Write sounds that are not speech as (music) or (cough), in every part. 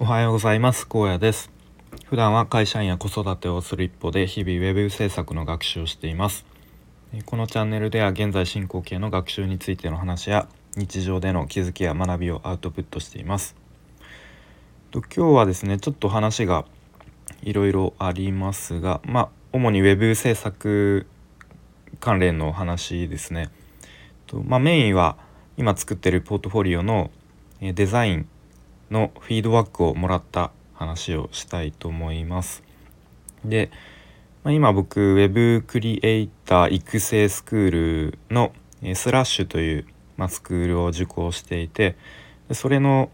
おはようございます。高野です。普段は会社員や子育てをする一方で日々ウェブ制作の学習をしています。このチャンネルでは現在進行形の学習についての話や日常での気づきや学びをアウトプットしています。と今日はですねちょっと話がいろいろありますがまあ主に web 制作関連の話ですね。と、まあ、メインは今作ってるポートフォリオのデザインのフィードバックをもらった話をしたいと思います。で、まあ、今僕 Web クリエイター育成スクールのスラッシュという、まあ、スクールを受講していてそれの、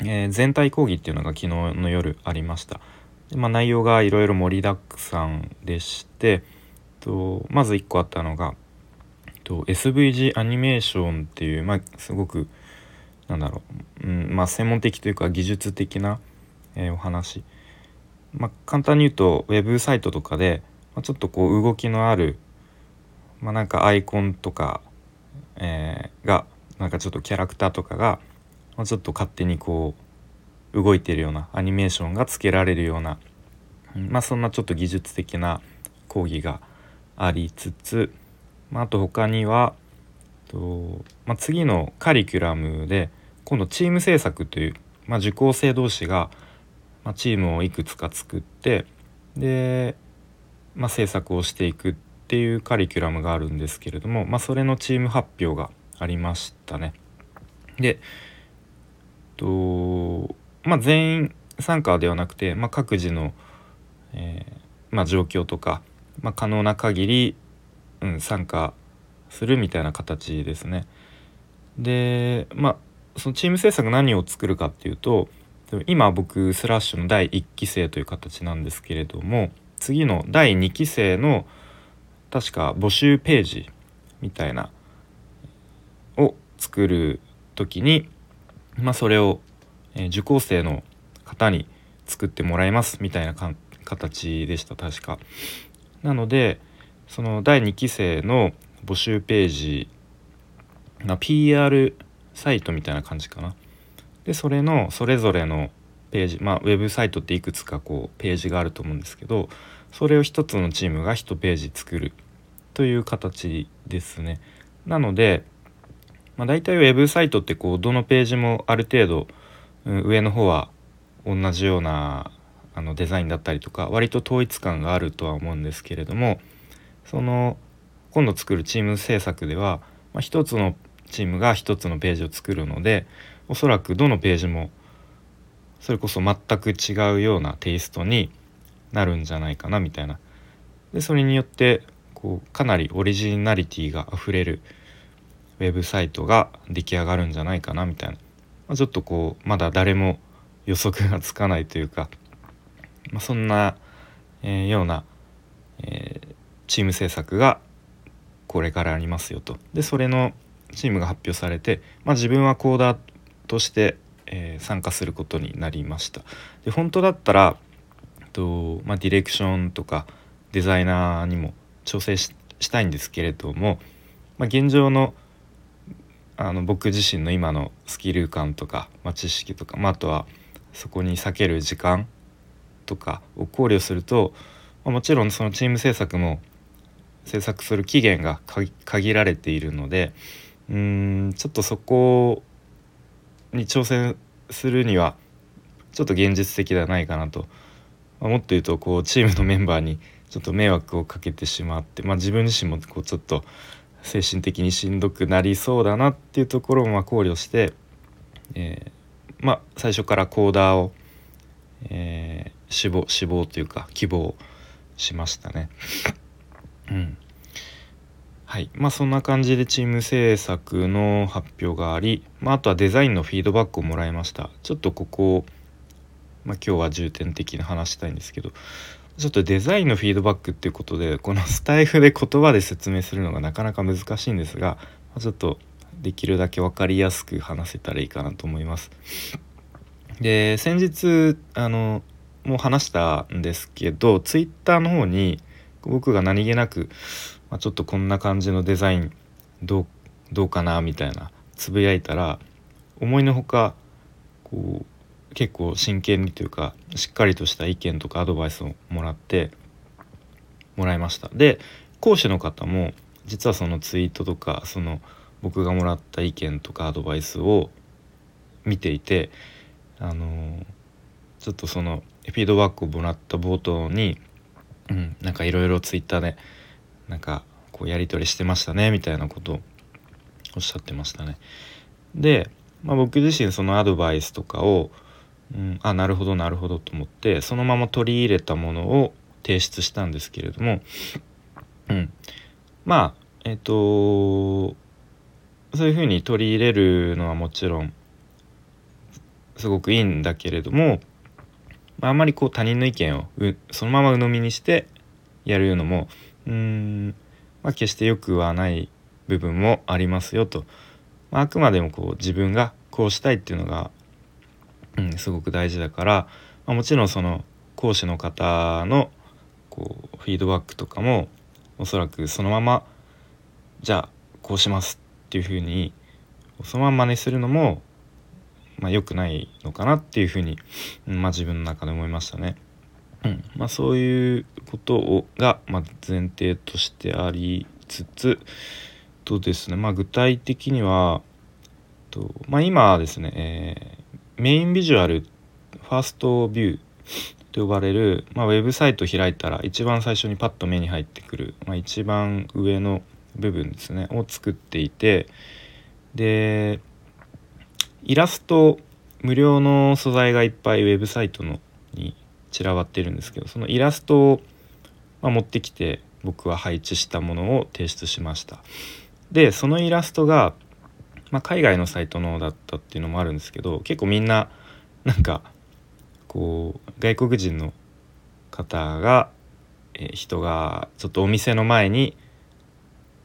えー、全体講義っていうのが昨日の夜ありました。まあ、内容がいろいろ盛りだくさんでしてとまず1個あったのがと SVG アニメーションっていう、まあ、すごくなんだろう、うんまあ、専門的というか技術的な、えー、お話、まあ、簡単に言うとウェブサイトとかで、まあ、ちょっとこう動きのある、まあ、なんかアイコンとか、えー、がなんかちょっとキャラクターとかが、まあ、ちょっと勝手にこう動いてるようなアニメーションがつけられるような、まあ、そんなちょっと技術的な講義がありつつ、まあ、あと他にはと、まあ、次のカリキュラムで今度チーム制作という、まあ、受講生同士が、まあ、チームをいくつか作ってで、まあ、制作をしていくっていうカリキュラムがあるんですけれども、まあ、それのチーム発表がありましたね。でと、まあ、全員参加ではなくて、まあ、各自の、えーまあ、状況とか、まあ、可能な限り、うん、参加するみたいな形ですね。でまあそのチーム制作何を作るかっていうと今僕スラッシュの第1期生という形なんですけれども次の第2期生の確か募集ページみたいなを作る時に、まあ、それを、受講生の方に作ってもらいますみたいな形でした確か。なのでその第2期生の募集ページな PR サイトみたいな感じかな。でそれのそれぞれのページまあウェブサイトっていくつかこうページがあると思うんですけどそれを一つのチームが1ページ作るという形ですね。なので、まあ、大体ウェブサイトってこうどのページもある程度、上の方は同じようなあのデザインだったりとか割と統一感があるとは思うんですけれどもその今度作るチーム制作では、まあ、1つのチームが1つのページを作るのでおそらくどのページもそれこそ全く違うようなテイストになるんじゃないかなみたいな。でそれによってこうかなりオリジナリティがあふれるウェブサイトが出来上がるんじゃないかなみたいな、まあ、ちょっとこうまだ誰も予測がつかないというか、まあ、そんな、えー、ような、えー、チーム制作がこれからありますよと。でそれのチームが発表されて、まあ、自分はコーダーとして、えー、参加することになりました。で本当だったらと、まあ、ディレクションとかデザイナーにも調整したいんですけれども、まあ、現状のあの僕自身の今のスキル感とか、まあ、知識とか、まあ、あとはそこに避ける時間とかを考慮すると、まあ、もちろんそのチーム制作も制作する期限が限られているのでうんちょっとそこに挑戦するにはちょっと現実的ではないかなと、まあ、もっと言うとこうチームのメンバーにちょっと迷惑をかけてしまって、まあ、自分自身もこうちょっと精神的にしんどくなりそうだなっていうところも考慮して、えー、まあ最初からコーダーを、えー、志望志望というか希望しましたね。うん。はい。まあそんな感じでチーム制作の発表があり、まあ、あとはデザインのフィードバックをもらいました。ちょっとここ、まあ、今日は重点的に話したいんですけどちょっとデザインのフィードバックっていうことでこのスタイフで言葉で説明するのがなかなか難しいんですが、まあ、ちょっとできるだけ分かりやすく話せたらいいかなと思います。で先日あのもう話したんですけどツイッターの方に僕が何気なく、まあ、ちょっとこんな感じのデザインどうどうかなみたいなつぶやいたら思いのほかこう結構真剣にというかしっかりとした意見とかアドバイスをもらってもらいました。で講師の方も実はそのツイートとかその僕がもらった意見とかアドバイスを見ていてあのちょっとそのフィードバックをもらった冒頭に、うん、なんかいろいろツイッターでなんかこうやり取りしてましたねみたいなことをおっしゃってましたね。で、まあ、僕自身そのアドバイスとかを、うん、あなるほどなるほどと思ってそのまま取り入れたものを提出したんですけれども、うん、まあえっ、ー、とそういうふうに取り入れるのはもちろんすごくいいんだけれども、まあ、あんまりこう他人の意見をそのまま鵜呑みにしてやるのもうん、まあ、決してよくはない部分もありますよと、まあ、あくまでもこう自分がこうしたいっていうのが、うん、すごく大事だから、まあ、もちろんその講師の方のこうフィードバックとかもおそらくそのままじゃあこうしますっていうふうにそのまま真似するのもまあ、良くないのかなっていうふうに、まあ、自分の中で思いましたね。うんまあ、そういうことをが、まあ、前提としてありつつとですね、まあ、具体的にはと、まあ、今ですね、えー、メインビジュアルファーストビューと呼ばれる、まあ、ウェブサイト開いたら一番最初にパッと目に入ってくる、まあ、一番上の部分ですねを作っていてでイラスト無料の素材がいっぱいウェブサイトのに散らばってるんですけどそのイラストを、ま、持ってきて僕は配置したものを提出しました。でそのイラストが、まあ、海外のサイトのだったっていうのもあるんですけど結構みんな (laughs) なんかこう外国人の方が、え、人がちょっとお店の前に、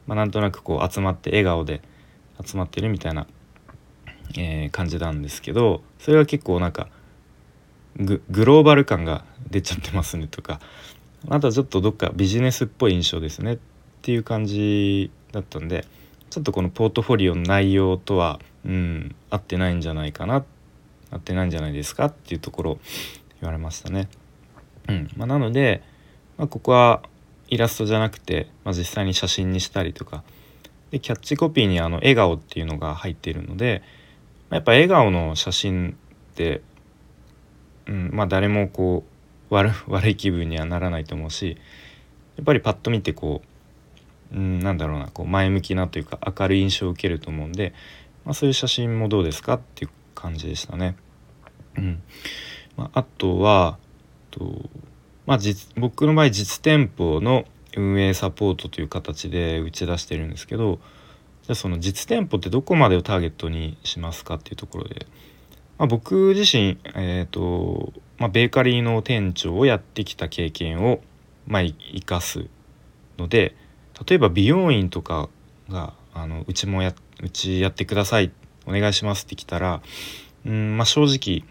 まあ、なんとなくこう集まって笑顔で集まってるみたいなえー、感じなんですけどそれは結構なんかグローバル感が出ちゃってますねとかあとはちょっとどっかビジネスっぽい印象ですねっていう感じだったんでちょっとこのポートフォリオの内容とはうん合ってないんじゃないかな合ってないんじゃないですかっていうところ言われましたね。うんまあ、なので、まあ、ここはイラストじゃなくて、まあ、実際に写真にしたりとかでキャッチコピーにあの笑顔っていうのが入っているので、やっぱ笑顔の写真って、うん、まあ誰もこう (laughs) 悪い気分にはならないと思うしやっぱりパッと見てこう、うん、なんだろうなこう前向きなというか明るい印象を受けると思うんで、まあ、そういう写真もどうですかっていう感じでしたね。うんまあ、あとはと、まあ、僕の場合実店舗の運営サポートという形で打ち出してるんですけどじゃあその実店舗ってどこまでをターゲットにしますかっていうところで、まあ、僕自身、えーとまあ、ベーカリーの店長をやってきた経験を、まあ、生かすので例えば美容院とかがあのうちもやうちやってくださいお願いしますって来たらうん、まあ、正直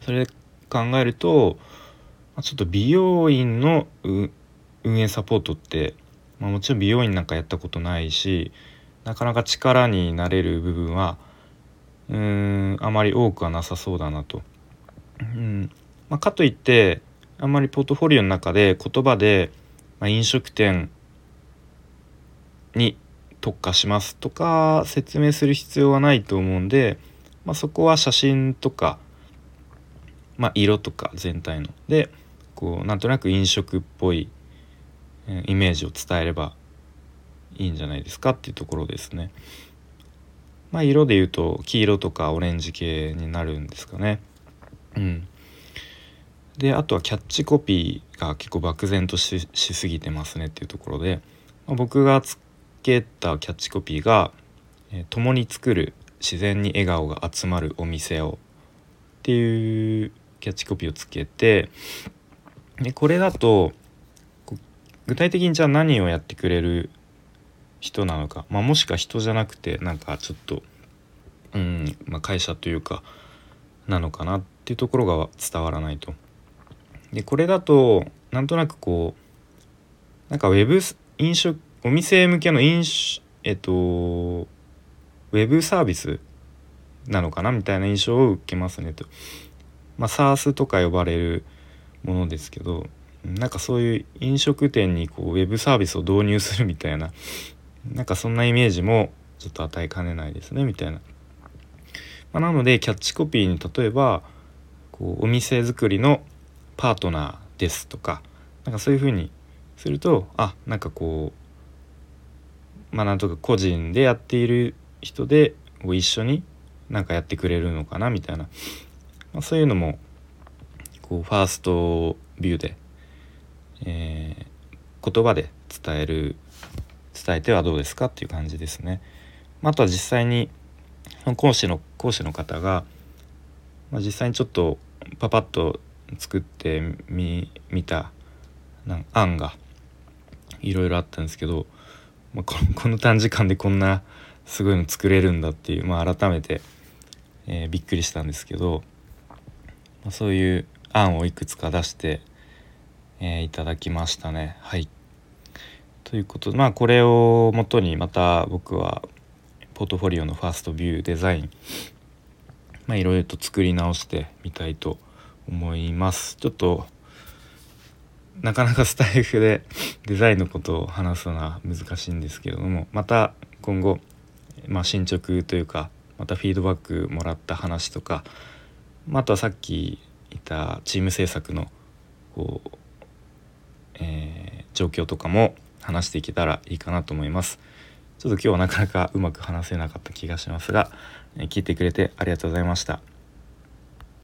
それ考えるとちょっと美容院の運営サポートってまあ、もちろん美容院なんかやったことないしなかなか力になれる部分はうーんあまり多くはなさそうだなと。うんまあ、かといってあんまりポートフォリオの中で言葉で、まあ、飲食店に特化しますとか説明する必要はないと思うんで、まあ、そこは写真とか、まあ、色とか全体のでこうなんとなく飲食っぽいイメージを伝えればいいんじゃないですかっていうところですね。まあ色で言うと黄色とかオレンジ系になるんですかね。うん。であとはキャッチコピーが結構漠然としすぎてますねっていうところで、まあ、僕がつけたキャッチコピーが「共に作る自然に笑顔が集まるお店を」っていうキャッチコピーをつけてでこれだと具体的にじゃあ何をやってくれる人なのか、まあ、もしか人じゃなくてなんかちょっと、うんまあ、会社というかなのかなっていうところが伝わらないと。でこれだとなんとなくこうなんかウェブ飲食お店向けの飲酒えっとウェブサービスなのかなみたいな印象を受けますねと。まあ SARS とか呼ばれるものですけどなんかそういう飲食店にこうウェブサービスを導入するみたいななんかそんなイメージもちょっと与えかねないですねみたいな。まあ、なのでキャッチコピーに例えばこうお店作りのパートナーですとかなんかそういうふうにするとあなんかこうまあなんとか個人でやっている人で一緒になんかやってくれるのかなみたいな、まあ、そういうのもこうファーストビューで、えー、言葉で伝える伝えてはどうですかっていう感じですね。あとは実際に講師の講師の方が、まあ、実際にちょっとパパッと作ってみ見た案がいろいろあったんですけど、まあ、ここの短時間でこんなすごいの作れるんだっていう、まあ、改めて、えー、びっくりしたんですけど、まあ、そういう案をいくつか出して、えー、いただきましたね。はいということでまあこれをもとにまた僕はポートフォリオのファーストビューデザインまあいろいろと作り直してみたいと思いますちょっとなかなかスタイフでデザインのことを話すのは難しいんですけれどもまた今後、まあ、進捗というかまたフィードバックもらった話とか、まあ、とはさっき言ったチーム制作のこう、えー、状況とかも話していけたらいいかなと思います。ちょっと今日はなかなかうまく話せなかった気がしますが、聞いてくれてありがとうございました。